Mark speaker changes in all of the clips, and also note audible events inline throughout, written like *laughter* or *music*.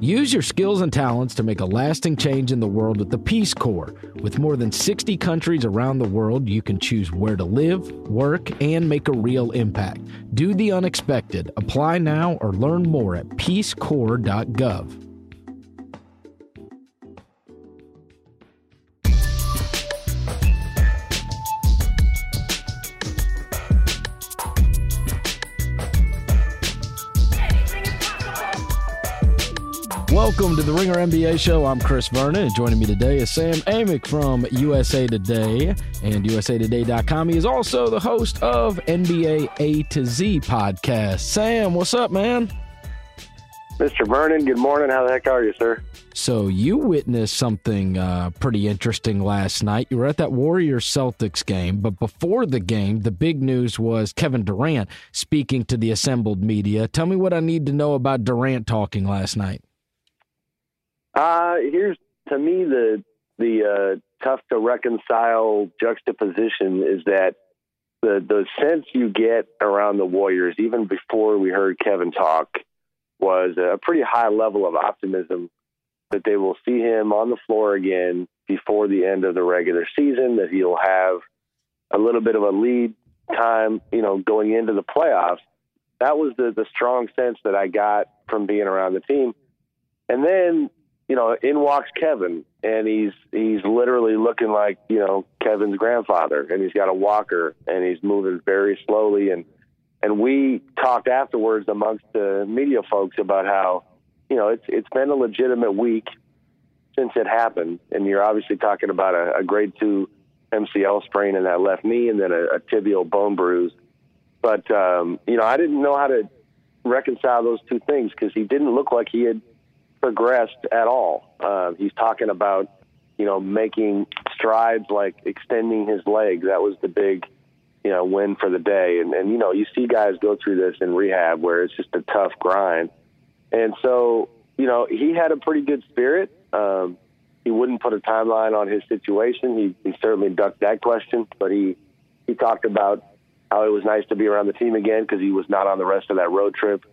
Speaker 1: Use your skills and talents to make a lasting change in the world with the Peace Corps. With more than 60 countries around the world, you can choose where to live, work, and make a real impact. Do the unexpected. Apply now or learn more at peacecorps.gov. Welcome to the Ringer NBA show. I'm Chris Vernon, and joining me today is Sam Amick from USA Today and USAToday.com. He is also the host of NBA A to Z podcast. Sam, what's up, man?
Speaker 2: Mr. Vernon, good morning. How the heck are you, sir?
Speaker 1: So you witnessed something uh, pretty interesting last night. You were at that Warriors Celtics game, but before the game, the big news was Kevin Durant speaking to the assembled media. Tell me what I need to know about Durant talking last night.
Speaker 2: Uh, here's to me the the uh, tough to reconcile juxtaposition is that the the sense you get around the Warriors, even before we heard Kevin talk, was a pretty high level of optimism that they will see him on the floor again before the end of the regular season. That he'll have a little bit of a lead time, you know, going into the playoffs. That was the the strong sense that I got from being around the team. And then you know, in walks Kevin, and he's he's literally looking like you know Kevin's grandfather, and he's got a walker, and he's moving very slowly, and and we talked afterwards amongst the media folks about how you know it's it's been a legitimate week since it happened, and you're obviously talking about a, a grade two MCL sprain in that left knee, and then a, a tibial bone bruise. But um, you know, I didn't know how to reconcile those two things because he didn't look like he had progressed at all. Uh, he's talking about, you know, making strides like extending his leg. That was the big, you know, win for the day. And, and, you know, you see guys go through this in rehab where it's just a tough grind. And so, you know, he had a pretty good spirit. Um, he wouldn't put a timeline on his situation. He, he certainly ducked that question, but he, he talked about how it was nice to be around the team again because he was not on the rest of that road trip.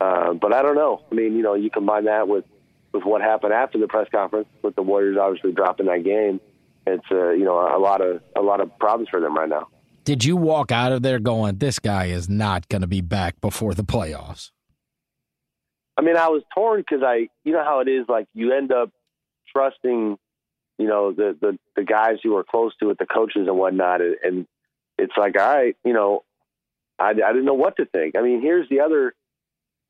Speaker 2: Uh, but I don't know. I mean, you know, you combine that with with what happened after the press conference, with the Warriors obviously dropping that game, it's uh, you know a lot of a lot of problems for them right now.
Speaker 1: Did you walk out of there going, "This guy is not going to be back before the playoffs"?
Speaker 2: I mean, I was torn because I, you know how it is. Like you end up trusting, you know, the the the guys you are close to with the coaches and whatnot, and it's like, all right, you know, I, I didn't know what to think. I mean, here's the other,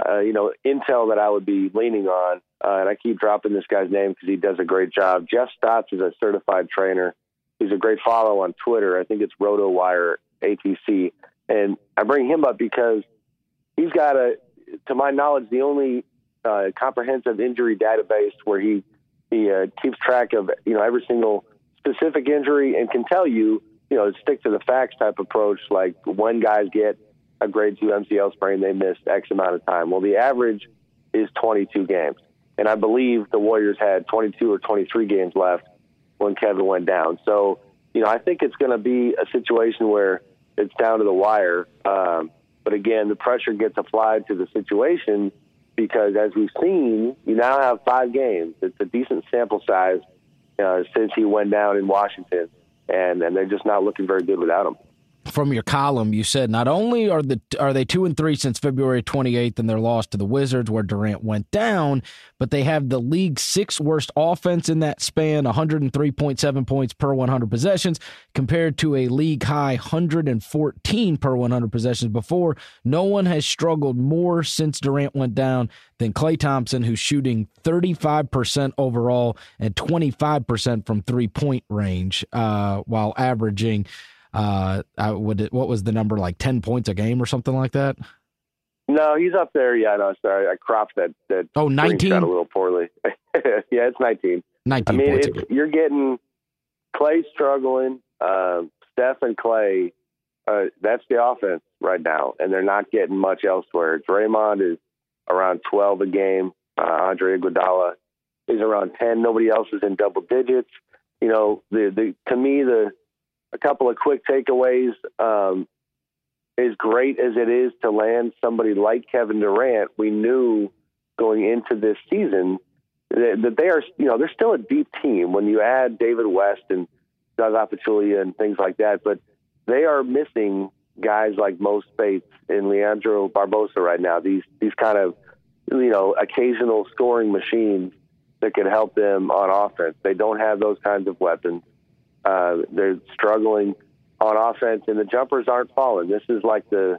Speaker 2: uh, you know, intel that I would be leaning on uh, and I keep dropping this guy's name because he does a great job. Jeff Stotts is a certified trainer. He's a great follow on Twitter. I think it's RotoWire ATC. And I bring him up because he's got a, to my knowledge, the only uh, comprehensive injury database where he he uh, keeps track of you know every single specific injury and can tell you you know stick to the facts type approach like when guys get a grade two MCL sprain they miss X amount of time. Well, the average is 22 games and I believe the Warriors had 22 or 23 games left when Kevin went down. So, you know, I think it's going to be a situation where it's down to the wire. Um, but again, the pressure gets applied to the situation because, as we've seen, you now have five games. It's a decent sample size uh, since he went down in Washington, and and they're just not looking very good without him
Speaker 1: from your column, you said not only are the are they two and three since February 28th and their loss to the Wizards where Durant went down, but they have the league's sixth worst offense in that span, 103.7 points per 100 possessions, compared to a league high 114 per 100 possessions before. No one has struggled more since Durant went down than Klay Thompson, who's shooting 35% overall and 25% from three point range, uh, while averaging uh, I would it, what was the number like ten points a game or something like that?
Speaker 2: No, he's up there. Yeah, no, sorry, I cropped that. That
Speaker 1: oh, 19?
Speaker 2: a little poorly. *laughs* yeah, it's nineteen.
Speaker 1: Nineteen.
Speaker 2: I mean,
Speaker 1: points
Speaker 2: you're getting Klay struggling. Uh, Steph and Klay. Uh, that's the offense right now, and they're not getting much elsewhere. Draymond is around twelve a game. Uh, Andre Iguodala is around ten. Nobody else is in double digits. You know, the the to me the a couple of quick takeaways. Um, as great as it is to land somebody like Kevin Durant, we knew going into this season that they are, you know, they're still a deep team when you add David West and Doug Pachulia and things like that, but they are missing guys like Mo Speights and Leandro Barbosa right now. These these kind of you know occasional scoring machines that can help them on offense. They don't have those kinds of weapons. Uh, they're struggling on offense, and the jumpers aren't falling. This is like the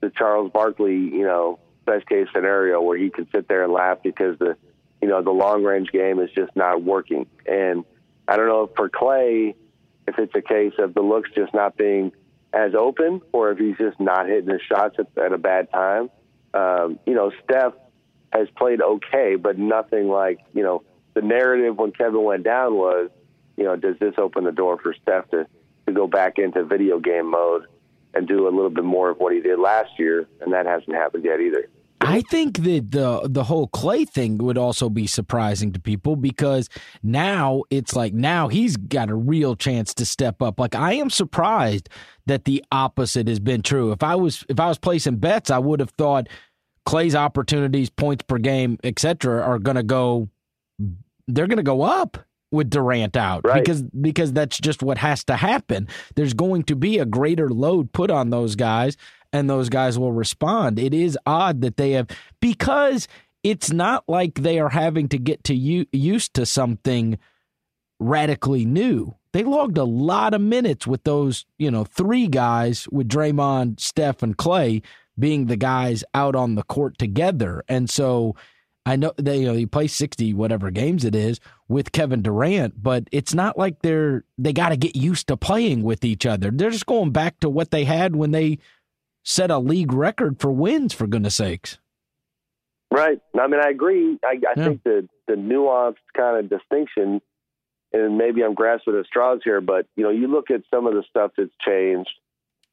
Speaker 2: the Charles Barkley, you know, best case scenario where he can sit there and laugh because the you know the long range game is just not working. And I don't know if for Klay, if it's a case of the looks just not being as open or if he's just not hitting his shots at, at a bad time. Um, you know, Steph has played okay, but nothing like, you know, the narrative when Kevin went down was, you know, does this open the door for Steph to, to go back into video game mode and do a little bit more of what he did last year? And that hasn't happened yet either.
Speaker 1: I think that the the whole Klay thing would also be surprising to people because now it's like now he's got a real chance to step up. Like I am surprised that the opposite has been true. If I was if I was placing bets, I would have thought Klay's opportunities, points per game, etc., are going to go. They're going to go up with Durant out
Speaker 2: right.
Speaker 1: because because that's just what has to happen. There's going to be a greater load put on those guys and those guys will respond. It is odd that they have because it's not like they are having to get to u- used to something radically new. They logged a lot of minutes with those, you know, three guys with Draymond, Steph, and Klay being the guys out on the court together. And so I know they you know you play 60 whatever games it is with Kevin Durant, but it's not like they're they got to get used to playing with each other. They're just going back to what they had when they set a league record for wins, for goodness sakes.
Speaker 2: Right. I mean, I agree. I, I yeah. think the the nuanced kind of distinction, and maybe I'm grasping at straws here, but you know, you look at some of the stuff that's changed.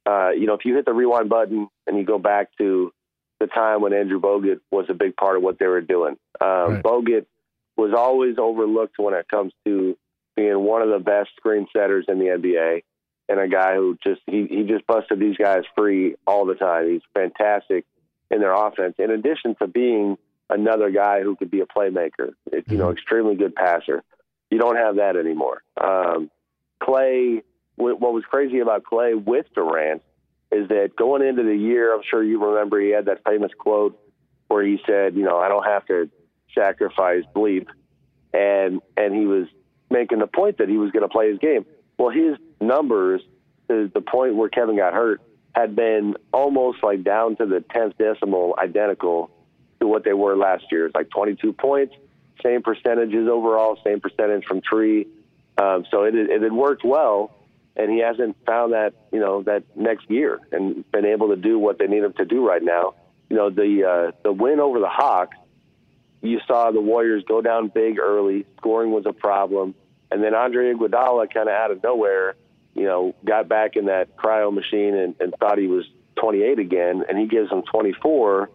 Speaker 2: Uh, you know, if you hit the rewind button and you go back to the time when Andrew Bogut was a big part of what they were doing, um, right. Bogut was always overlooked when it comes to being one of the best screen setters in the NBA and a guy who just he he just busted these guys free all the time. He's fantastic in their offense. In addition to being another guy who could be a playmaker, it, you know, mm-hmm. extremely good passer. You don't have that anymore. Um, Klay, what was crazy about Klay with Durant is that going into the year, I'm sure you remember he had that famous quote where he said, you know, I don't have to sacrifice bleep, and and he was making the point that he was going to play his game. Well, his numbers to the point where Kevin got hurt had been almost like down to the tenth decimal identical to what they were last year. It's like 22 points, same percentages overall, same percentage from tree. Um, so it, it had worked well, and he hasn't found that you know that next year and been able to do what they need him to do right now. You know the uh, the win over the Hawks, you saw the Warriors go down big early. Scoring was a problem. And then Andre Iguodala kind of out of nowhere, you know, got back in that cryo machine and, and thought he was 28 again, and he gives them 24,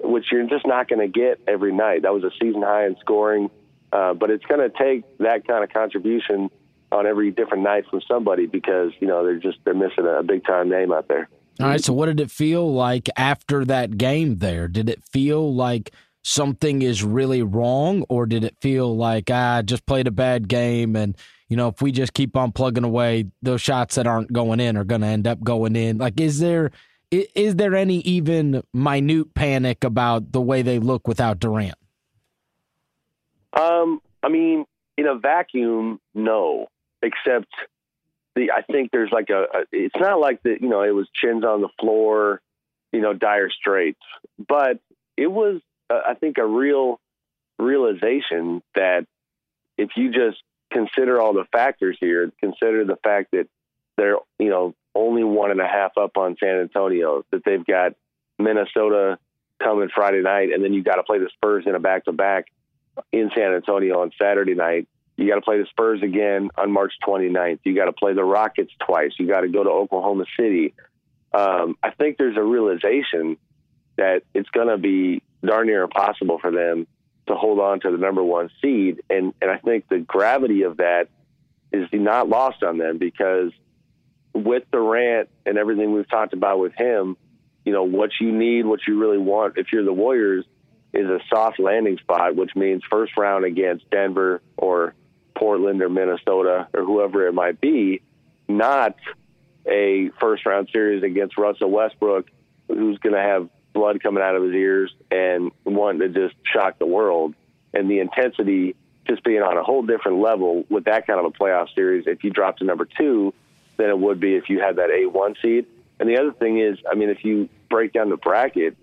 Speaker 2: which you're just not going to get every night. That was a season high in scoring, uh, but it's going to take that kind of contribution on every different night from somebody because you know they're just they're missing a big time name out there.
Speaker 1: All right. So, what did it feel like after that game? There, did it feel like something is really wrong, or did it feel like ah, I just played a bad game and you know if we just keep on plugging away, those shots that aren't going in are going to end up going in? Like, is there is there any even minute panic about the way they look without Durant?
Speaker 2: Um, I mean, in a vacuum, no. Except the, I think there's like a, a. It's not like the, you know, it was chins on the floor, you know, dire straits, but it was uh, I think, a real realization that if you just consider all the factors here, consider the fact that they're, you know, only one and a half up on San Antonio, that they've got Minnesota coming Friday night, and then you got to play the Spurs in a back to back in San Antonio on Saturday night. You got to play the Spurs again on March 29th. You got to play the Rockets twice. You got to go to Oklahoma City. Um, I think there's a realization that it's going to be darn near impossible for them to hold on to the number one seed. And, and I think the gravity of that is not lost on them because with Durant and everything we've talked about with him, you know, what you need, what you really want, if you're the Warriors, is a soft landing spot, which means first round against Denver or Portland or Minnesota or whoever it might be, not a first round series against Russell Westbrook, who's going to have blood coming out of his ears and wanting to just shock the world. And the intensity just being on a whole different level with that kind of a playoff series if you drop to number two than it would be if you had that A1 seed. And the other thing is, I mean, if you break down the bracket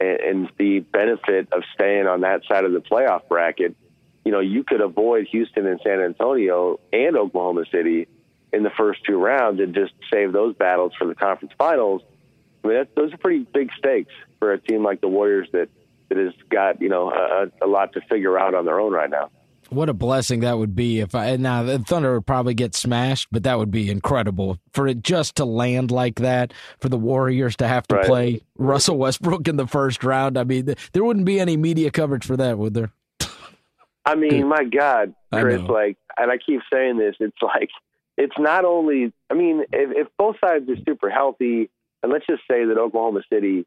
Speaker 2: and, and the benefit of staying on that side of the playoff bracket, you know, you could avoid Houston and San Antonio and Oklahoma City in the first two rounds and just save those battles for the conference finals. I mean, those are pretty big stakes for a team like the Warriors that that has got you know a, a lot to figure out on their own right now.
Speaker 1: What a blessing that would be if I now the Thunder would probably get smashed, but that would be incredible for it just to land like that for the Warriors to have to right. play Russell Westbrook in the first round. I mean, there wouldn't be any media coverage for that, would there?
Speaker 2: I mean, my God, Chris, like, and I keep saying this, it's like it's not only. I mean, if, if both sides are super healthy, and let's just say that Oklahoma City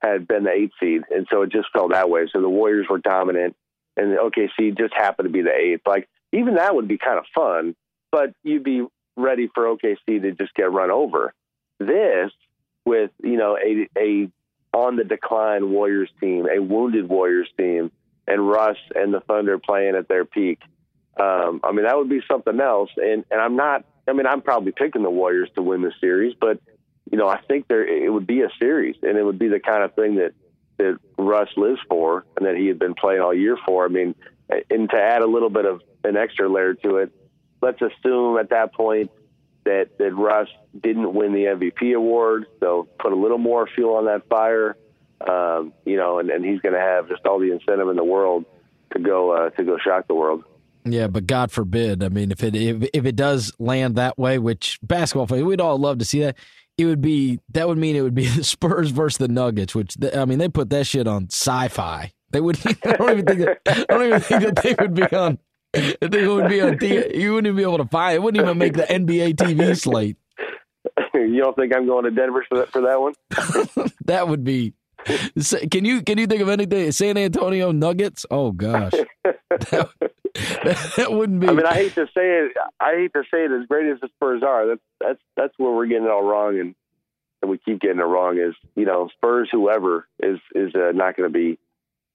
Speaker 2: had been the eighth seed, and so it just felt that way. So the Warriors were dominant and OKC just happened to be the eighth. Like even that would be kind of fun, but you'd be ready for OKC to just get run over. This with you know a a on the decline Warriors team, a wounded Warriors team, and Russ and the Thunder playing at their peak. Um, I mean that would be something else. And and I'm not. I mean I'm probably picking the Warriors to win the series, but you know I think there it would be a series, and it would be the kind of thing that that Russ lives for and that he had been playing all year for. I mean, and to add a little bit of an extra layer to it, let's assume at that point that that Russ didn't win the MVP award, so put a little more fuel on that fire. Um, you know, and, and he's going to have just all the incentive in the world to go uh, to go shock the world.
Speaker 1: Yeah, but God forbid. I mean, if it if, if it does land that way, which basketball fans we'd all love to see that it would be that would mean it would be *laughs* the Spurs versus the Nuggets, which I mean they put that shit on sci-fi. They would. *laughs* I don't even think. That, I don't even think that they would be on. It would be on. You wouldn't even be able to find. It wouldn't even make the NBA TV slate. *laughs*
Speaker 2: You don't think I'm going to Denver for that for that one?
Speaker 1: that would be. *laughs* Can you can you think of anything? San Antonio Nuggets? Oh gosh, *laughs* that, that wouldn't be.
Speaker 2: I mean, I hate to say it. I hate to say it. As great as the Spurs are, that's that's that's where we're getting it all wrong, and and we keep getting it wrong. Is you know Spurs, whoever is is uh, not going to be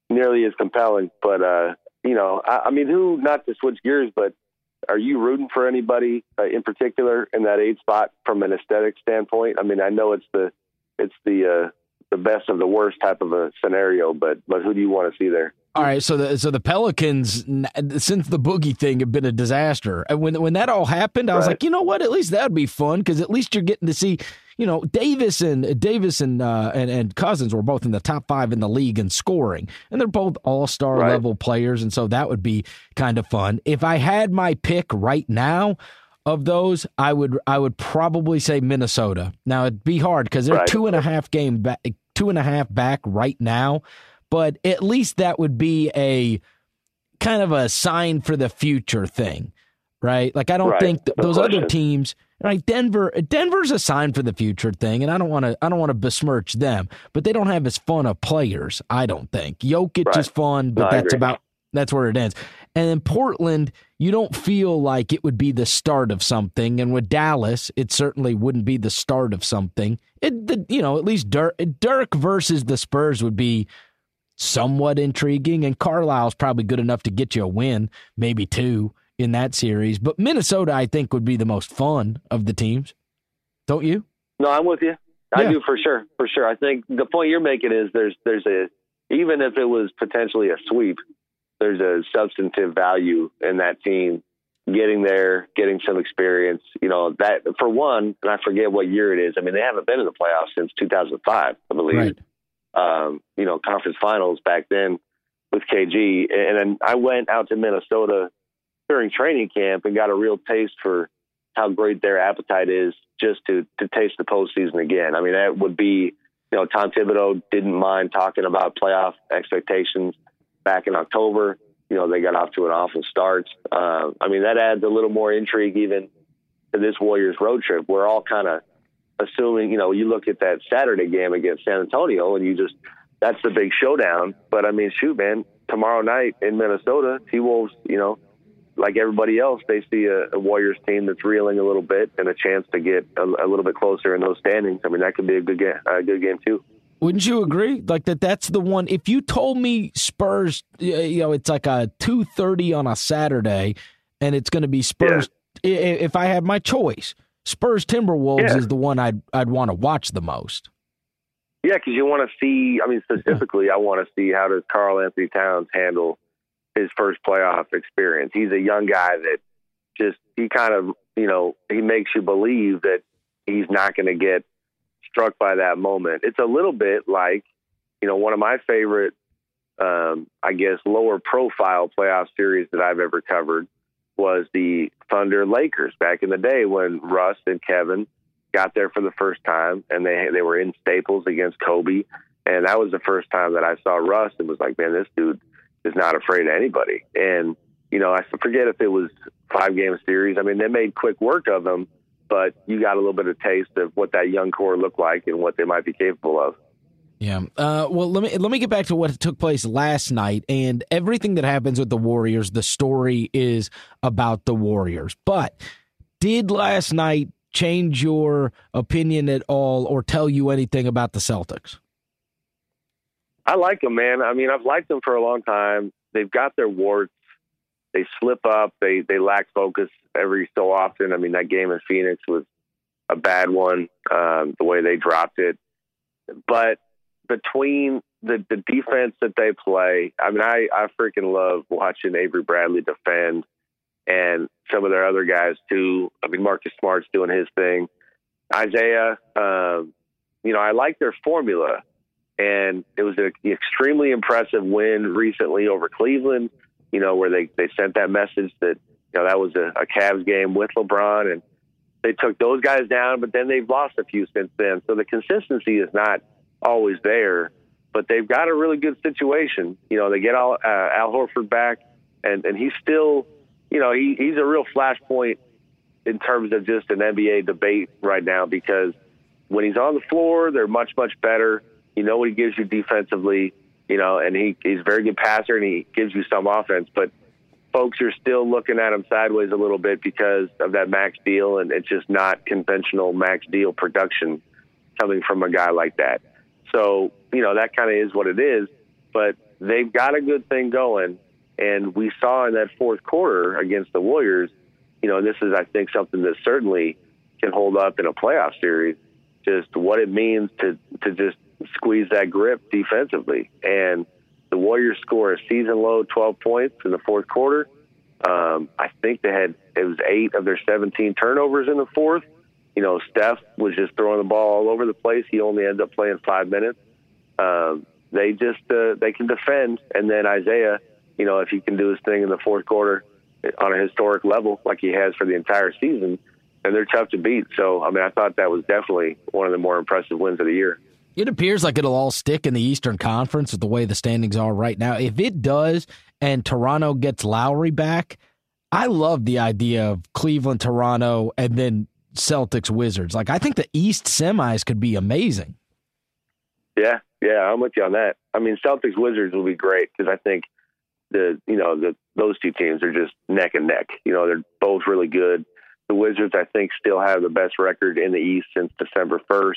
Speaker 2: nearly as compelling. But uh, you know, I, I mean, who? Not to switch gears, but are you rooting for anybody uh, in particular in that eight spot from an aesthetic standpoint? I mean, I know it's the it's the uh, the best of the worst type of a scenario, but but who do you want to see there?
Speaker 1: All right, so the so the Pelicans since the boogie thing have been a disaster. And when when that all happened, I was right. like, you know what? At least that'd be fun because at least you're getting to see, you know, Davis and Davis and uh, and and Cousins were both in the top five in the league in scoring, and they're both all star right. level players, and so that would be kind of fun. If I had my pick right now, of those, I would I would probably say Minnesota. Now it'd be hard because they're right. two and a half game back, two and a half back right now but at least that would be a kind of a sign for the future thing, right? Like I don't right. think th- those other teams, like Denver, Denver's a sign for the future thing, and I don't want to, I don't want to besmirch them, but they don't have as fun of players. I don't think Jokic right. is fun, but no, that's about that's where it ends. And then Portland, you don't feel like it would be the start of something. And with Dallas, it certainly wouldn't be the start of something. It, the, you know, at least Dirk, Dirk versus the Spurs would be somewhat intriguing. And Carlisle's probably good enough to get you a win, maybe two in that series. But Minnesota, I think, would be the most fun of the teams. Don't you?
Speaker 2: No, I'm with you. I yeah. do for sure, for sure. I think the point you're making is there's there's a even if it was potentially a sweep, there's a substantive value in that team getting there, getting some experience. You know that for one, and I forget what year it is. I mean, they haven't been in the playoffs since 2005, I believe. Right um, you know, conference finals back then with KG. And then I went out to Minnesota during training camp and got a real taste for how great their appetite is just to, to taste the postseason again. I mean, that would be, you know, Tom Thibodeau didn't mind talking about playoff expectations back in October. You know, they got off to an awful start. Uh, I mean, that adds a little more intrigue even to this Warriors road trip. We're all kind of assuming, you know, you look at that Saturday game against San Antonio and you just that's the big showdown. But I mean, shoot, man, tomorrow night in Minnesota, T Wolves, you know, like everybody else, they see a, a, Warriors team that's reeling a little bit and a chance to get a, a, little bit closer in those standings. I mean, that could be a good game, a good game too.
Speaker 1: Wouldn't you agree? Like that that's the one if you told me Spurs you know it's like a 2:30 on a Saturday and it's going to be Spurs yeah. if I had my choice. Spurs Timberwolves yeah. is the one I'd I'd want to watch the most.
Speaker 2: Yeah, because you want to see. I mean, specifically, yeah. I want to see how does Karl-Anthony Towns handle his first playoff experience. He's a young guy that just he kind of you know he makes you believe that he's not going to get struck by that moment. It's a little bit like you know one of my favorite, um, I guess, lower profile playoff series that I've ever covered was the Thunder Lakers back in the day when Russ and Kevin got there for the first time and they they were in Staples against Kobe. And that was the first time that I saw Russ and was like man this dude is not afraid of anybody. And you know I forget if it was five game series. I mean they made quick work of him but you got a little bit of taste of what that young core looked like and what they might be capable of
Speaker 1: yeah. Uh, well, let me let me get back to what took place last night and everything that happens with the Warriors. The story is about the Warriors, but did last night change your opinion at all or tell you anything about the Celtics?
Speaker 2: I like them, man. I mean, I've liked them for a long time. They've got their warts. They slip up. They they lack focus every so often. I mean, that game in Phoenix was a bad one. Um, the way they dropped it, but between the the defense that they play, I mean, I I freaking love watching Avery Bradley defend, and some of their other guys too. I mean, Marcus Smart's doing his thing. Isaiah, um, you know, I like their formula, and it was an extremely impressive win recently over Cleveland. You know, where they they sent that message that you know that was a, a Cavs game with LeBron, and they took those guys down, but then they've lost a few since then. So the consistency is not always there, but they've got a really good situation. You know, they get all, uh, Al Horford back, and and he's still, you know, he, he's a real flashpoint in terms of just an NBA debate right now because when he's on the floor, they're much much better. You know what he gives you defensively, you know, and he he's a very good passer and he gives you some offense, but folks are still looking at him sideways a little bit because of that max deal and it's just not conventional max deal production coming from a guy like that. So, you know, that kind of is what it is. But they've got a good thing going. And we saw in that fourth quarter against the Warriors, you know, this is, I think, something that certainly can hold up in a playoff series, just what it means to, to just squeeze that grip defensively. And the Warriors score a season low 12 points in the fourth quarter. Um, I think they had, it was eight of their 17 turnovers in the fourth you know, Steph was just throwing the ball all over the place. He only ended up playing five minutes. Um, they just uh, they can defend, and then Isaiah, you know, if he can do his thing in the fourth quarter on a historic level like he has for the entire season, and they're tough to beat. So, I mean, I thought that was definitely one of the more impressive wins of the year.
Speaker 1: It appears like it'll all stick in the Eastern Conference with the way the standings are right now. If it does, and Toronto gets Lowry back, I love the idea of Cleveland, Toronto, and then Celtics Wizards. Like I think the East semis could be amazing.
Speaker 2: Yeah, yeah, I'm with you on that. I mean, Celtics Wizards will be great because I think the you know the those two teams are just neck and neck. You know, they're both really good. The Wizards, I think, still have the best record in the East since December 1st,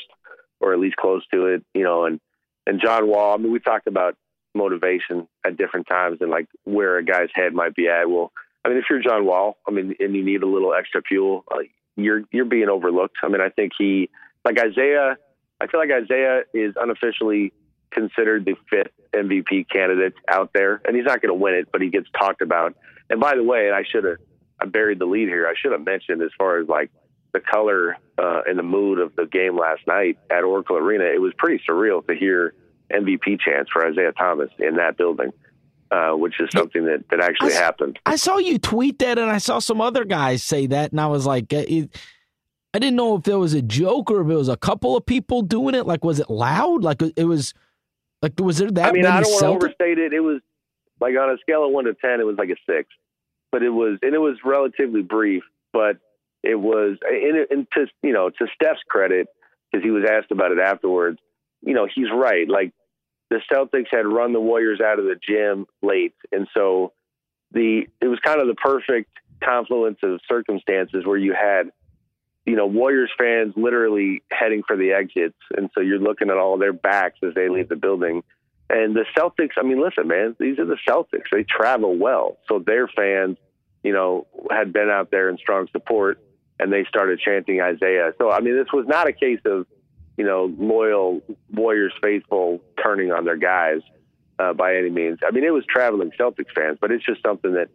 Speaker 2: or at least close to it. You know, and and John Wall. I mean, we talked about motivation at different times and like where a guy's head might be at. Well, I mean, if you're John Wall, I mean, and you need a little extra fuel, uh, you're you're being overlooked. I mean, I think he like Isaiah. I feel like Isaiah is unofficially considered the fifth MVP candidate out there, and he's not going to win it, but he gets talked about. And by the way, and I should have I buried the lead here. I should have mentioned as far as like the color uh, and the mood of the game last night at Oracle Arena. It was pretty surreal to hear MVP chants for Isaiah Thomas in that building. Uh, which is something that, that actually
Speaker 1: I,
Speaker 2: happened.
Speaker 1: I saw you tweet that, and I saw some other guys say that, and I was like, it, I didn't know if there was a joke or if it was a couple of people doing it. Like, was it loud? Like, it was like, was there that? I
Speaker 2: mean,
Speaker 1: I
Speaker 2: don't
Speaker 1: want
Speaker 2: to overstate it. It was like on a scale of one to ten, it was like a six, but it was and it was relatively brief, but it was and, and to you know to Steph's credit because he was asked about it afterwards. You know, he's right. Like the Celtics had run the Warriors out of the gym late, and so the it was kind of the perfect confluence of circumstances where you had you know Warriors fans literally heading for the exits, and so you're looking at all their backs as they leave the building. And the Celtics, I mean, listen, man, these are the Celtics. They travel well, so their fans, you know, had been out there in strong support, and they started chanting Isaiah. So I mean, this was not a case of you know loyal Warriors faithful turning on their guys uh, by any means. I mean, it was traveling Celtics fans, but it's just something that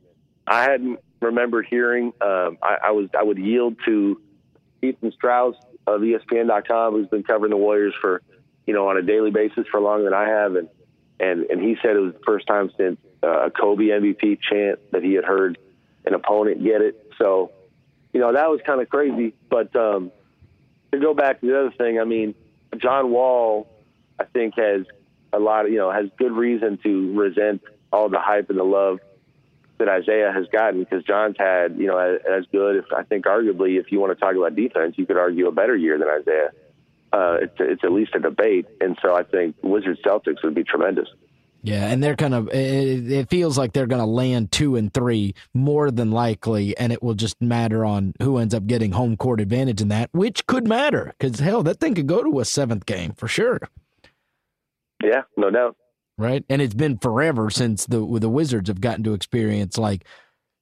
Speaker 2: I hadn't remembered hearing. Um, I, I was I would yield to Ethan Strauss of ESPN.com, who's been covering the Warriors for you know on a daily basis for longer than I have, and and and he said it was the first time since uh, a Kobe MVP chant that he had heard an opponent get it. So you know that was kind of crazy. But um, to go back to the other thing, I mean, John Wall, I think has a lot of you know has good reason to resent all the hype and the love that Isaiah has gotten because John's had, you know, as, as good, if I think arguably, if you want to talk about defense, you could argue a better year than Isaiah. Uh, it's, it's at least a debate. And so I think Wizards Celtics would be tremendous.
Speaker 1: Yeah, and they're kind of. It, it feels like they're going to land two and three more than likely, and it will just matter on who ends up getting home court advantage in that, which could matter because hell, that thing could go to a seventh game for sure.
Speaker 2: Yeah, no doubt
Speaker 1: right? And it's been forever since the the Wizards have gotten to experience like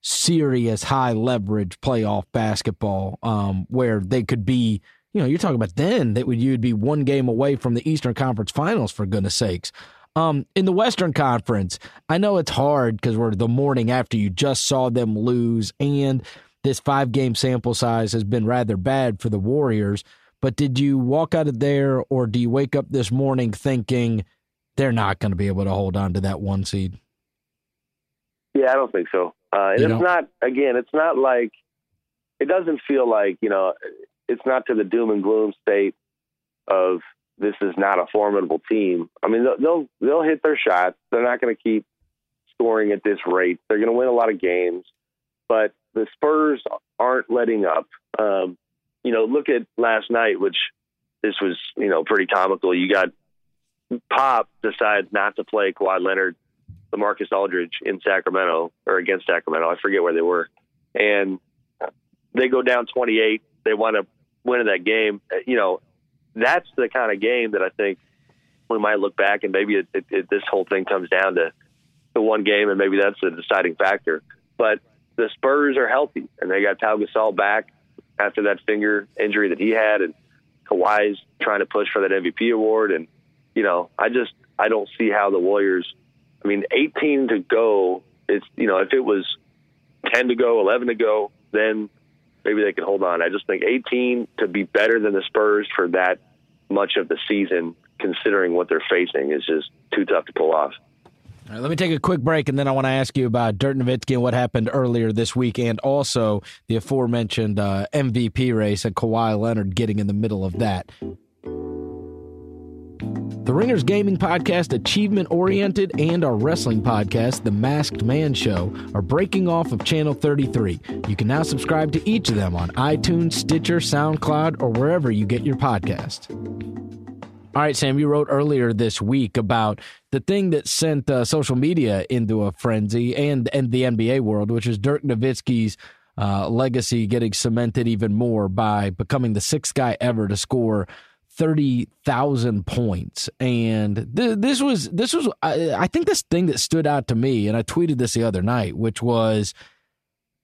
Speaker 1: serious high leverage playoff basketball, um, where they could be. You know, you're talking about then that would you'd be one game away from the Eastern Conference Finals for goodness sakes. Um, in the Western Conference, I know it's hard because we're the morning after you just saw them lose, and this five game sample size has been rather bad for the Warriors. But did you walk out of there, or do you wake up this morning thinking? they're not going to be able to hold on to that one seed.
Speaker 2: Yeah, I don't think so. Uh, and it's not again. It's not like it doesn't feel like you know. It's not to the doom and gloom state of this is not a formidable team. I mean, they'll they'll, they'll hit their shots. They're not going to keep scoring at this rate. They're going to win a lot of games, but the Spurs aren't letting up. Um, you know, look at last night, which this was you know pretty comical. You got Pop decides not to play Kawhi Leonard, LaMarcus Aldridge in Sacramento or against Sacramento. I forget where they were, and they go down 28. They want to win in that game. You know, that's the kind of game that I think we might look back and maybe it, it, it, this whole thing comes down to the one game, and maybe that's the deciding factor. But the Spurs are healthy, and they got Pau Gasol back after that finger injury that he had, and Kawhi's trying to push for that MVP award, and you know, I just I don't see how the Warriors. I mean, 18 to go. It's you know, if it was 10 to go, 11 to go, then maybe they can hold on. I just think 18 to be better than the Spurs for that much of the season, considering what they're facing, is just too tough to pull off.
Speaker 1: All right, let me take a quick break, and then I want to ask you about Dirk Nowitzki and what happened earlier this week, and also the aforementioned uh, MVP race and Kawhi Leonard getting in the middle of that. The Ringers Gaming Podcast, achievement oriented, and our wrestling podcast, The Masked Man Show, are breaking off of Channel 33. You can now subscribe to each of them on iTunes, Stitcher, SoundCloud, or wherever you get your podcast. All right, Sam, you wrote earlier this week about the thing that sent uh, social media into a frenzy and, and the NBA world, which is Dirk Nowitzki's uh, legacy getting cemented even more by becoming the sixth guy ever to score 30,000 points. And th- this was, this was, I, I think this thing that stood out to me, and I tweeted this the other night, which was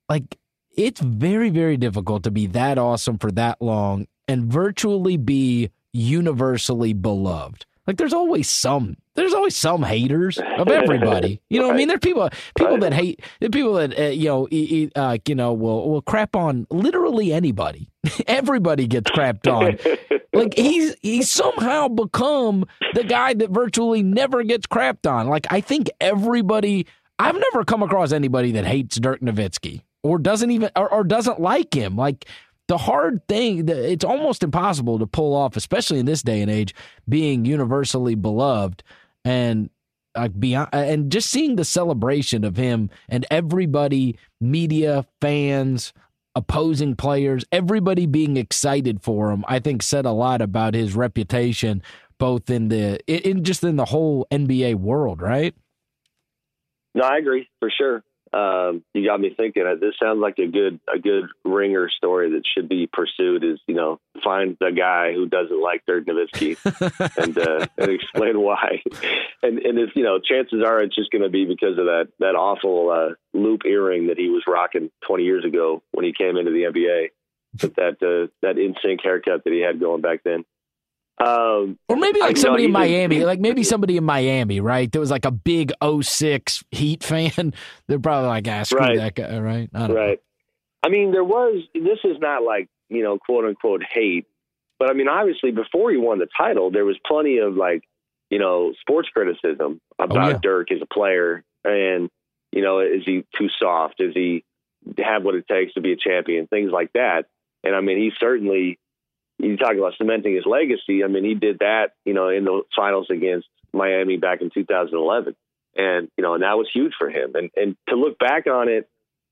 Speaker 1: like, it's very, very difficult to be that awesome for that long and virtually be universally beloved. Like there's always some there's always some haters of everybody. *laughs* You know what I mean? There's people people that hate people that uh, you know uh, you know will will crap on literally anybody. *laughs* everybody gets crapped on. *laughs* like he's he's somehow become the guy that virtually never gets crapped on. Like I think everybody I've never come across anybody that hates Dirk Nowitzki or doesn't even or, or doesn't like him. Like the hard thing it's almost impossible to pull off especially in this day and age being universally beloved and like beyond and just seeing the celebration of him and everybody media fans opposing players everybody being excited for him i think said a lot about his reputation both in the in just in the whole NBA world, right?
Speaker 2: No, I agree for sure. Um, you got me thinking. Uh, this sounds like a good a good ringer story that should be pursued. Is you know find the guy who doesn't like Dirk Nowitzki *laughs* and uh, and explain why. And and if you know, chances are it's just going to be because of that that awful uh, loop earring that he was rocking 20 years ago when he came into the NBA. With that uh, that NSYNC haircut that he had going back then.
Speaker 1: Um, or maybe like somebody in Miami, like maybe somebody in Miami, right? There was like a big 06 Heat fan. *laughs* They're probably like, ah, screw right. that guy, right?
Speaker 2: I
Speaker 1: right.
Speaker 2: Know. I mean, there was, this is not like, you know, quote unquote hate, but I mean, obviously before he won the title, there was plenty of like, you know, sports criticism about oh, yeah. Dirk as a player. And, you know, is he too soft? Does he have what it takes to be a champion? Things like that. And I mean, he certainly, you talk about cementing his legacy. I mean, he did that, you know, in the finals against Miami back in 2011, and you know, and that was huge for him. And and to look back on it,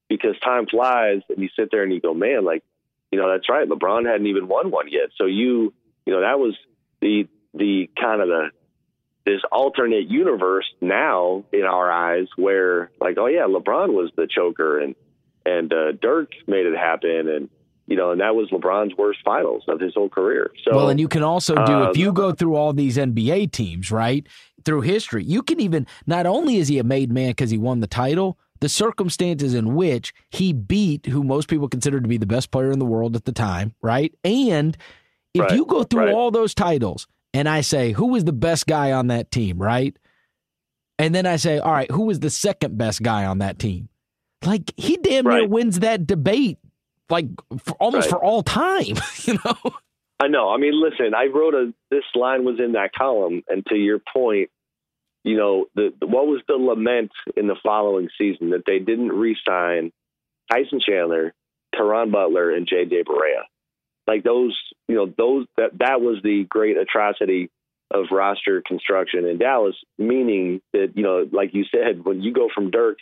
Speaker 2: because time flies, and you sit there and you go, man, like, you know, that's right. LeBron hadn't even won one yet. So you, you know, that was the the kind of the this alternate universe now in our eyes where like, oh yeah, LeBron was the choker and and uh, Dirk made it happen and you know, and that was LeBron's worst finals of his whole career. So,
Speaker 1: well, and you can also do um, if you go through all these NBA teams, right, through history, you can even not only is he a made man because he won the title, the circumstances in which he beat who most people consider to be the best player in the world at the time, right, and if right, you go through right. all those titles and I say who was the best guy on that team, right, and then I say, all right, who was the second best guy on that team? Like he damn near right. wins that debate like for, almost right. for all time, *laughs* you know.
Speaker 2: I know. I mean, listen, I wrote a this line was in that column, and to your point, you know, the, what was the lament in the following season that they didn't re-sign Tyson Chandler, Caron Butler, and J.J. Barea. Like those, you know, those that that was the great atrocity of roster construction in Dallas, meaning that you know, like you said, when you go from Dirk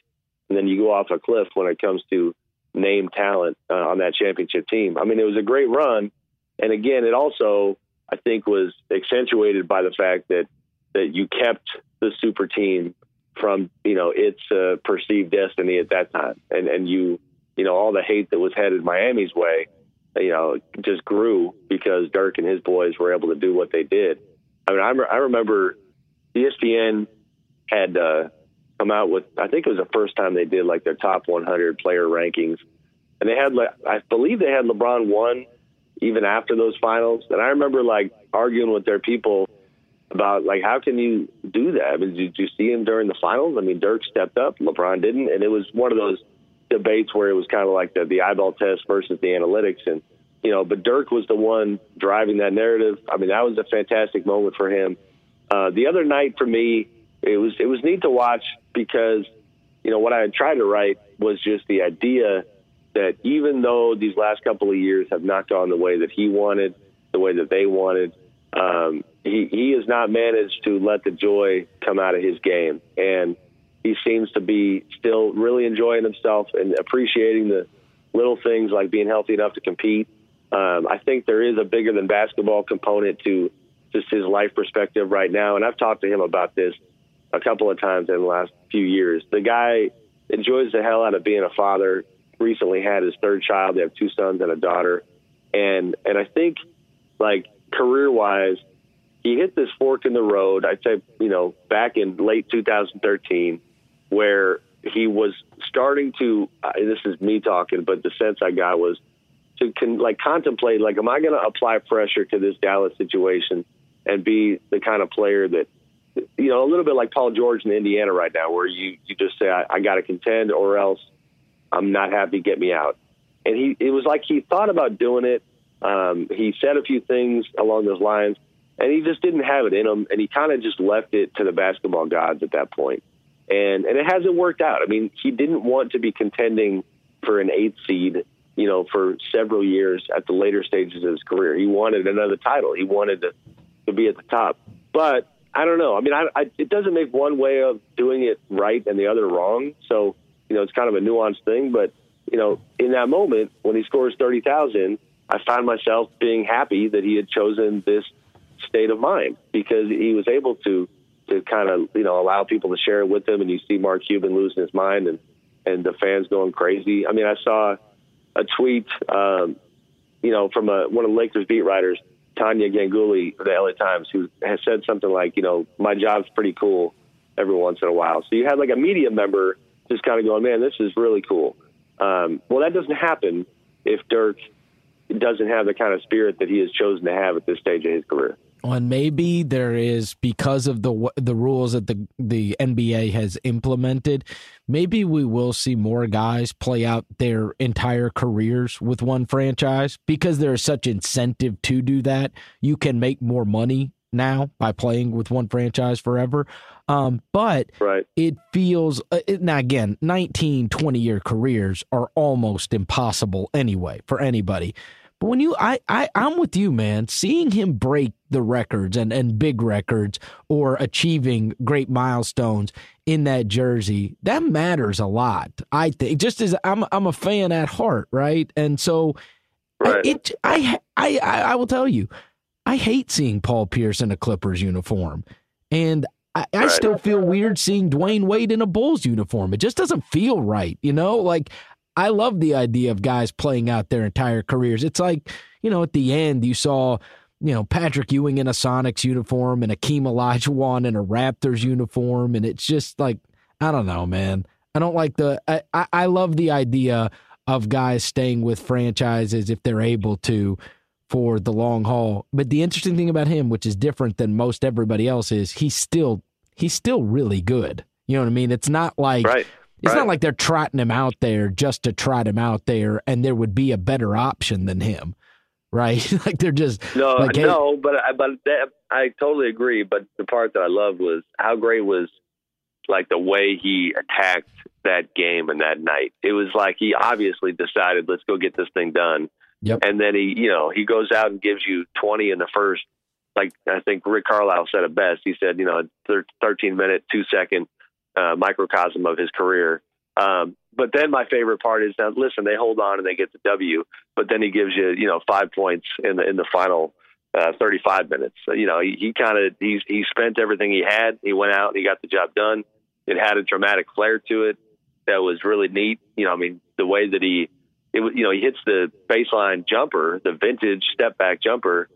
Speaker 2: and then you go off a cliff when it comes to name talent uh, on that championship team. I mean, it was a great run, and again, it also I think was accentuated by the fact that that you kept the super team from you know its uh, perceived destiny at that time, and and you you know all the hate that was headed Miami's way, you know, just grew because Dirk and his boys were able to do what they did. I mean, I, I remember ESPN had uh, come out with I think it was the first time they did like their top 100 player rankings, and they had like I believe they had LeBron one even after those finals, and I remember like arguing with their people about like how can you do that? I mean, did you see him during the finals? I mean, Dirk stepped up, LeBron didn't, and it was one of those debates where it was kind of like the, the eyeball test versus the analytics, and you know, but Dirk was the one driving that narrative. I mean, that was a fantastic moment for him. Uh, the other night for me, it was it was neat to watch because you know what I had tried to write was just the idea that even though these last couple of years have not gone the way that he wanted, the way that they wanted, um, he he has not managed to let the joy come out of his game, and he seems to be still really enjoying himself and appreciating the little things like being healthy enough to compete. Um, I think there is a bigger than basketball component to just his life perspective right now, and I've talked to him about this a couple of times in the last few years. The guy enjoys the hell out of being a father. Recently had his third child. They have two sons and a daughter, and and I think like career wise, he hit this fork in the road. I'd say you know back in late 2013, where he was starting to. Uh, this is me talking, but the sense I got was to con- like contemplate like, am I going to apply pressure to this Dallas situation and be the kind of player that you know, a little bit like Paul George in Indiana right now, where you you just say I, I got to contend or else I'm not happy. Get me out. And he it was like he thought about doing it. Um, he said a few things along those lines, and he just didn't have it in him, and he kind of just left it to the basketball gods at that point. And and it hasn't worked out. I mean, he didn't want to be contending for an eighth seed, you know, for several years at the later stages of his career. He wanted another title. He wanted to to be at the top. But I don't know. I mean, I, I, it doesn't make one way of doing it right and the other wrong. So, you know, it's kind of a nuanced thing. But, you know, in that moment when he scores 30,000, I find myself being happy that he had chosen this state of mind because he was able to to kind of you know allow people to share it with him, and you see Mark Cuban losing his mind and and the fans going crazy. I mean, I saw a tweet, um, you know, from a, one of the Lakers beat writers, Tania Ganguli of the LA Times, who has said something like, you know, my job's pretty cool every once in a while. So you had like a media member just kind of going, man, this is really cool. Um, well, that doesn't happen if Dirk doesn't have the kind of spirit that he has chosen to have at this stage of his career
Speaker 1: and maybe there is because of the the rules that the the NBA has implemented. Maybe we will see more guys play out their entire careers with one franchise because there is such incentive to do that. You can make more money now by playing with one franchise forever. Um, but
Speaker 2: right.
Speaker 1: it feels uh, it, now again 19 20 year careers are almost impossible anyway for anybody but when you, I, I, I'm with you, man. Seeing him break the records and, and big records or achieving great milestones in that jersey, that matters a lot. I think just as I'm, I'm a fan at heart, right? And so, right. it, I, I, I, will tell you, I hate seeing Paul Pierce in a Clippers uniform, and I, I right. still feel weird seeing Dwyane Wade in a Bulls uniform. It just doesn't feel right, you know. Like I love the idea of guys playing out their entire careers. It's like, you know, at the end you saw, you know, Patrick Ewing in a Sonics uniform and Hakeem Olajuwon in a Raptors uniform. And it's just like, I don't know, man. I don't like the, I, I, love the idea of guys staying with franchises if they're able to for the long haul. But the interesting thing about him, which is different than most everybody else, is he's still, he's still really good. You know what I mean? It's not like,
Speaker 2: right
Speaker 1: it's
Speaker 2: right.
Speaker 1: not like they're trotting him out there just to trot him out there, and there would be a better option than him, right? *laughs* like they're just
Speaker 2: no,
Speaker 1: like,
Speaker 2: hey, no. But I, but that, I totally agree. But the part that I loved was how great was like the way he attacked that game and that night. It was like he obviously decided, let's go get this thing done.
Speaker 1: Yep.
Speaker 2: And then he, you know, he goes out and gives you 20 in the first. Like I think Rick Carlisle said it best. He said, you know, 13 minute, two second uh, microcosm of his career. Um, but then my favorite part is that listen, they hold on and they get the W, but then he gives you you know five points in the in the final uh, 35 minutes. So, you know, he, he kind of he he spent everything he had. He went out and he got the job done. It had a dramatic flair to it that was really neat. You know, I mean, the way that he it was you know he hits the baseline jumper, the vintage step back jumper,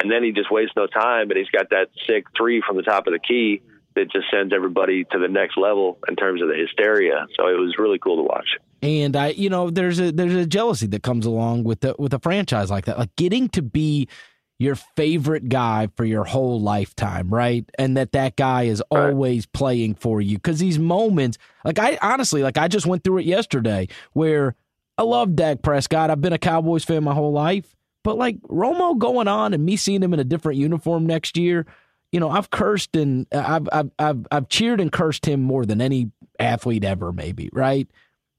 Speaker 2: and then he just wastes no time, and he's got that sick three from the top of the key that just sends everybody to the next level in terms of the hysteria. So it was really cool to watch.
Speaker 1: And I, you know, there's a there's a jealousy that comes along with the, with a franchise like that, like getting to be your favorite guy for your whole lifetime, right? And that that guy is right. always playing for you because these moments, like I honestly, like I just went through it yesterday where I love Dak Prescott. I've been a Cowboys fan my whole life, but like Romo going on and me seeing him in a different uniform next year you know, I've cursed and I've, I've, I've, I've cheered and cursed him more than any athlete ever, maybe, right?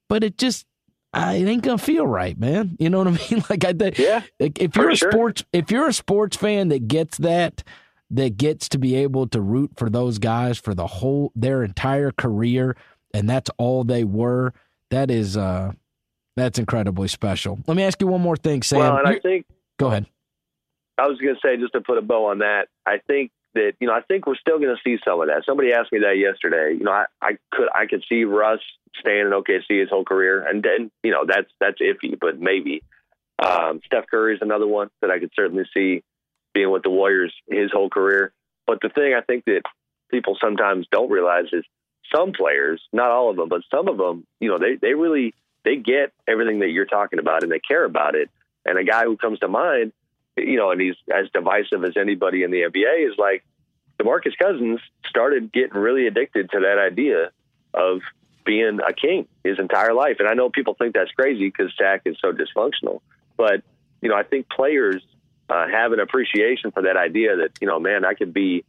Speaker 1: But it just, I, it ain't gonna feel right, man. *laughs* You know what I mean? Like, I,
Speaker 2: yeah.
Speaker 1: If you're a sure. sports, if you're a sports fan that gets that, that gets to be able to root for those guys for the whole their entire career, and that's all they were. That is, uh, that's incredibly special. Let me ask you one more thing, Sam.
Speaker 2: Well, and I think.
Speaker 1: Go ahead.
Speaker 2: I was going to say, just to put a bow on that, I think that you know I think we're still going to see some of that. Somebody asked me that yesterday. You know, I, I could I could see Russ staying in OKC his whole career, and then you know that's that's iffy, but maybe. Um, Steph Curry is another one that I could certainly see being with the Warriors his whole career. But the thing I think that people sometimes don't realize is some players, not all of them, but some of them, you know, they they really they get everything that you're talking about and they care about it. And a guy who comes to mind you know, and he's as divisive as anybody in the NBA, is like DeMarcus Cousins started getting really addicted to that idea of being a king his entire life. And I know people think that's crazy because Sac is so dysfunctional, but you know, I think players uh, have an appreciation for that idea that you know, man, I could be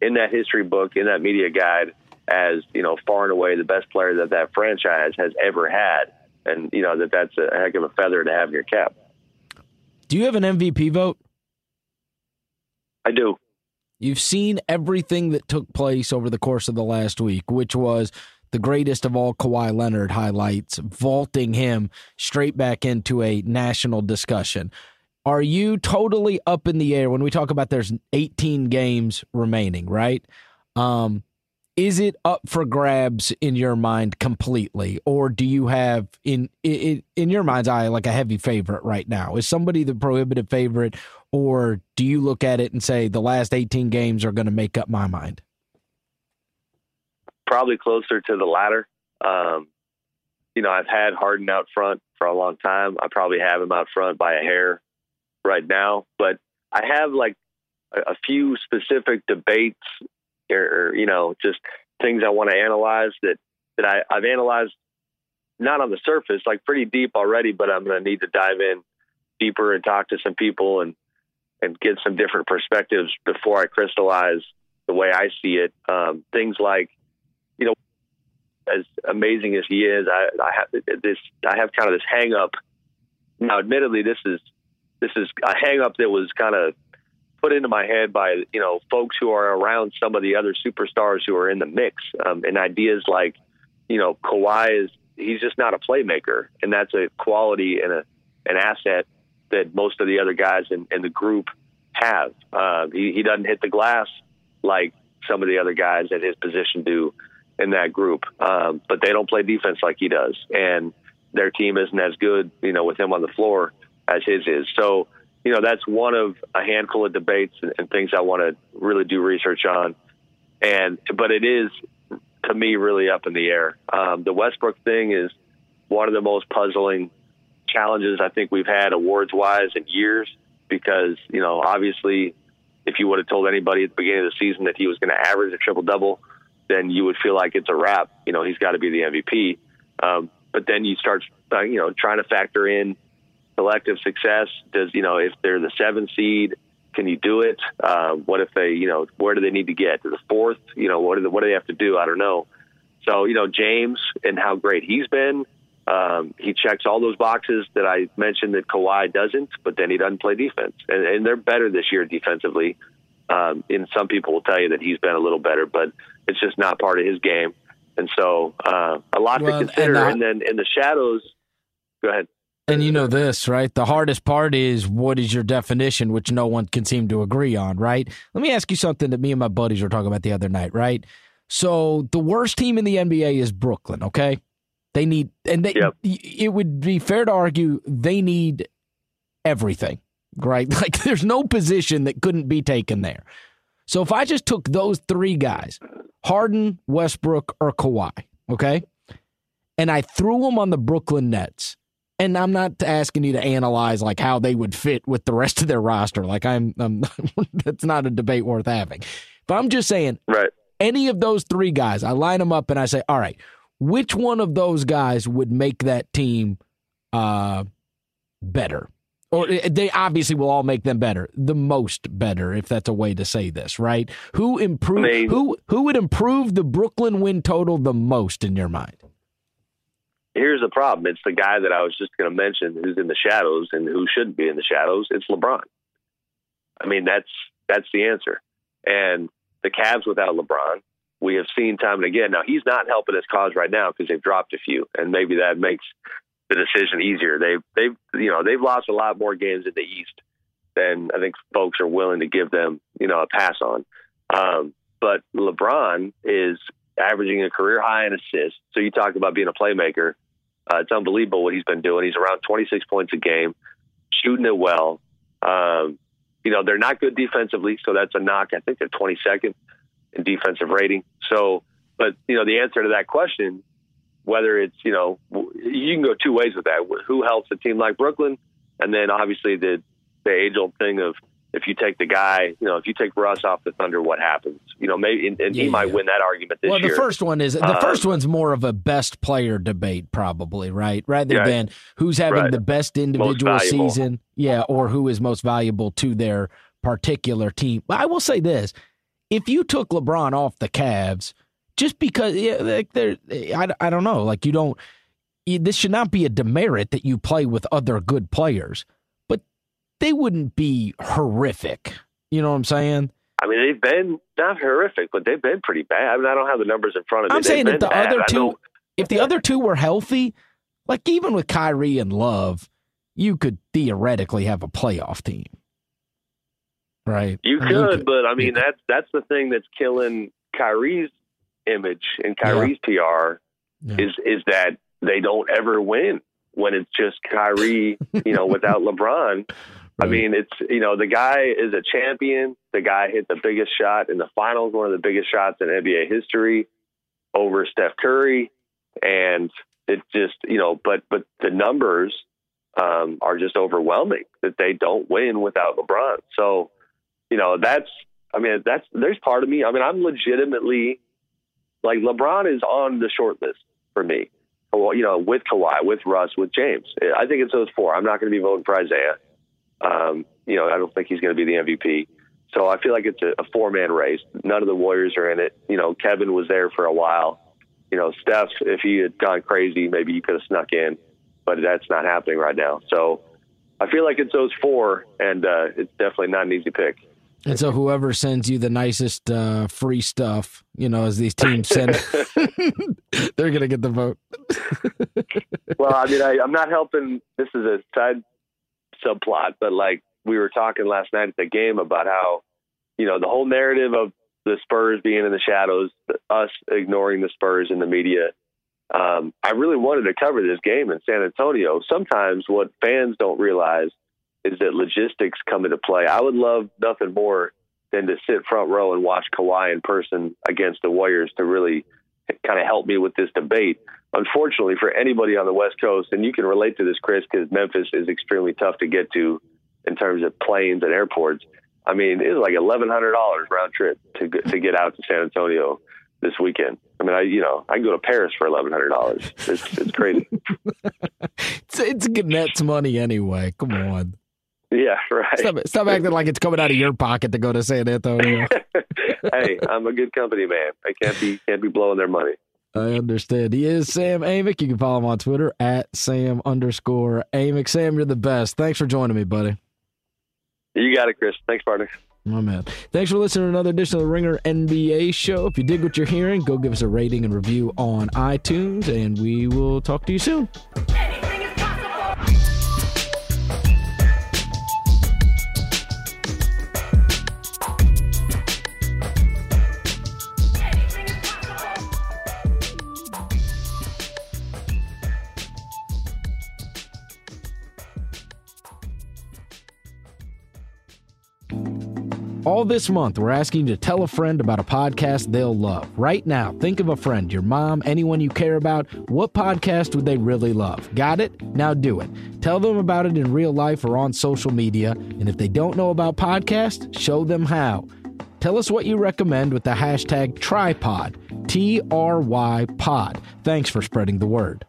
Speaker 2: in that history book, in that media guide, as you know, far and away the best player that that franchise has ever had, and you know that that's a heck of a feather to have in your cap.
Speaker 1: Do you have an MVP vote?
Speaker 2: I do.
Speaker 1: You've seen everything that took place over the course of the last week, which was the greatest of all Kawhi Leonard highlights, vaulting him straight back into a national discussion. Are you totally up in the air when we talk about there's 18 games remaining, right? Um, is it up for grabs in your mind completely, or do you have in in in your mind's eye like a heavy favorite right now? Is somebody the prohibitive favorite, or do you look at it and say the last 18 games are going to make up my mind?
Speaker 2: Probably closer to the latter. Um, you know, I've had Harden out front for a long time. I probably have him out front by a hair right now, but I have like a, a few specific debates or, or, you know, just things I want to analyze that, that I, I've analyzed not on the surface, like pretty deep already, but I'm going to need to dive in deeper and talk to some people and, and get some different perspectives before I crystallize the way I see it. Um, things like, you know, as amazing as he is, I, I have this, I have kind of this hang up. Now, admittedly, this is, this is a hang up that was kind of put into my head by you know folks who are around some of the other superstars who are in the mix, um, and ideas like you know Kawhi is he's just not a playmaker, and that's a quality and a an asset that most of the other guys in, in the group have. Uh, he, he doesn't hit the glass like some of the other guys at his position do in that group, um, but they don't play defense like he does, and their team isn't as good, you know, with him on the floor as his is. So you know, that's one of a handful of debates and, and things I want to really do research on. And, but it is to me really up in the air. Um, the Westbrook thing is one of the most puzzling challenges I think we've had awards wise in years because, you know, obviously if you would have told anybody at the beginning of the season that he was going to average a triple double, then you would feel like it's a wrap. You know, he's got to be the MVP. Um, but then you start, uh, you know, trying to factor in collective success? Does you know if they're the seven seed, can you do it? Uh, what if they, you know, where do they need to get to the fourth? You know, what do they, what do they have to do? I don't know. So you know, James and how great he's been. Um, he checks all those boxes that I mentioned that Kawhi doesn't, but then he doesn't play defense, and, and they're better this year defensively. Um, and some people will tell you that he's been a little better, but it's just not part of his game. And so, uh, a lot well, to consider. And, and then in the shadows, go ahead.
Speaker 1: And you know this, right? The hardest part is what is your definition, which no one can seem to agree on, right? Let me ask you something that me and my buddies were talking about the other night, right? So the worst team in the NBA is Brooklyn, okay? They need, and they, yep. it would be fair to argue they need everything, right? *laughs* Like there's no position that couldn't be taken there. So if I just took those three guys, Harden, Westbrook, or Kawhi, okay, and I threw them on the Brooklyn Nets and I'm not asking you to analyze like how they would fit with the rest of their roster. Like I'm, I'm *laughs* that's not a debate worth having. But I'm just saying,
Speaker 2: right?
Speaker 1: Any of those three guys, I line them up and I say, all right, which one of those guys would make that team uh, better? Or eh, they obviously will all make them better, the most better, if that's a way to say this, right? Who improve? I mean, who who would improve the Brooklyn win total the most in your mind?
Speaker 2: Here's the problem. It's the guy that I was just going to mention who's in the shadows and who shouldn't be in the shadows. It's LeBron. I mean, that's that's the answer. And the Cavs without LeBron, we have seen time and again. Now he's not helping his cause right now because they've dropped a few, and maybe that makes the decision easier. They've they've you know they've lost a lot more games in the East than I think folks are willing to give them you know a pass on. Um, but LeBron is averaging a career high in assists. So you talk about being a playmaker. Uh, it's unbelievable what he's been doing. He's around 26 points a game, shooting it well. Um, you know, they're not good defensively, so that's a knock. I think they're 22nd in defensive rating. So, but, you know, the answer to that question, whether it's, you know, you can go two ways with that. Who helps a team like Brooklyn? And then obviously the, the age old thing of if you take the guy, you know, if you take Russ off the Thunder, what happens? You know, maybe and, and yeah, he might yeah. win that argument this
Speaker 1: well,
Speaker 2: year.
Speaker 1: Well, the first one is the um, first one's more of a best player debate, probably, right? Rather yeah, than who's having right. the best individual season, yeah, or who is most valuable to their particular team. But I will say this: if you took LeBron off the Cavs, just because, yeah, like they're, I, I don't know, like you don't. This should not be a demerit that you play with other good players they wouldn't be horrific. You know what I'm saying?
Speaker 2: I mean, they've been not horrific, but they've been pretty bad. I mean, I don't have the numbers in front of me.
Speaker 1: I'm saying if the bad. other two, if the other two were healthy, like even with Kyrie and Love, you could theoretically have a playoff team. Right.
Speaker 2: You could, you could but I mean that's that's the thing that's killing Kyrie's image and Kyrie's yeah. PR yeah. is is that they don't ever win when it's just Kyrie, you know, without *laughs* LeBron. I mean, it's you know the guy is a champion. The guy hit the biggest shot in the finals, one of the biggest shots in NBA history over Steph Curry, and it just you know, but but the numbers um, are just overwhelming that they don't win without LeBron. So you know that's I mean that's there's part of me. I mean I'm legitimately like LeBron is on the short list for me. You know, with Kawhi, with Russ, with James. I think it's those four. I'm not going to be voting for Isaiah. Um, you know, I don't think he's going to be the MVP. So I feel like it's a, a four man race. None of the Warriors are in it. You know, Kevin was there for a while. You know, Steph, if he had gone crazy, maybe he could have snuck in, but that's not happening right now. So I feel like it's those four, and uh, it's definitely not an easy pick.
Speaker 1: And so whoever sends you the nicest uh, free stuff, you know, as these teams send, *laughs* *laughs* they're going to get the vote. *laughs*
Speaker 2: well, I mean, I, I'm not helping. This is a side subplot, but like we were talking last night at the game about how, you know, the whole narrative of the Spurs being in the shadows, us ignoring the Spurs in the media. Um, I really wanted to cover this game in San Antonio. Sometimes what fans don't realize is that logistics come into play. I would love nothing more than to sit front row and watch Kawhi in person against the Warriors to really kind of help me with this debate unfortunately for anybody on the West Coast, and you can relate to this, Chris, because Memphis is extremely tough to get to in terms of planes and airports. I mean, it's like eleven hundred dollars round trip to to get out to San Antonio this weekend. I mean, I you know I can go to Paris for eleven hundred dollars. It's it's crazy. *laughs*
Speaker 1: it's it's Gannett's money anyway. Come on.
Speaker 2: Yeah, right.
Speaker 1: Stop, stop acting like it's coming out of your pocket to go to San Antonio. *laughs*
Speaker 2: hey, I'm a good company man. I can't be can't be blowing their money.
Speaker 1: I understand. He is Sam Amick. You can follow him on Twitter at Sam underscore Amick. Sam, you're the best. Thanks for joining me, buddy.
Speaker 2: You got it, Chris. Thanks, partner.
Speaker 1: My man. Thanks for listening to another edition of the Ringer NBA show. If you dig what you're hearing, go give us a rating and review on iTunes, and we will talk to you soon. All this month, we're asking you to tell a friend about a podcast they'll love. Right now, think of a friend, your mom, anyone you care about. What podcast would they really love? Got it? Now do it. Tell them about it in real life or on social media. And if they don't know about podcasts, show them how. Tell us what you recommend with the hashtag TryPod, T R Y Pod. Thanks for spreading the word.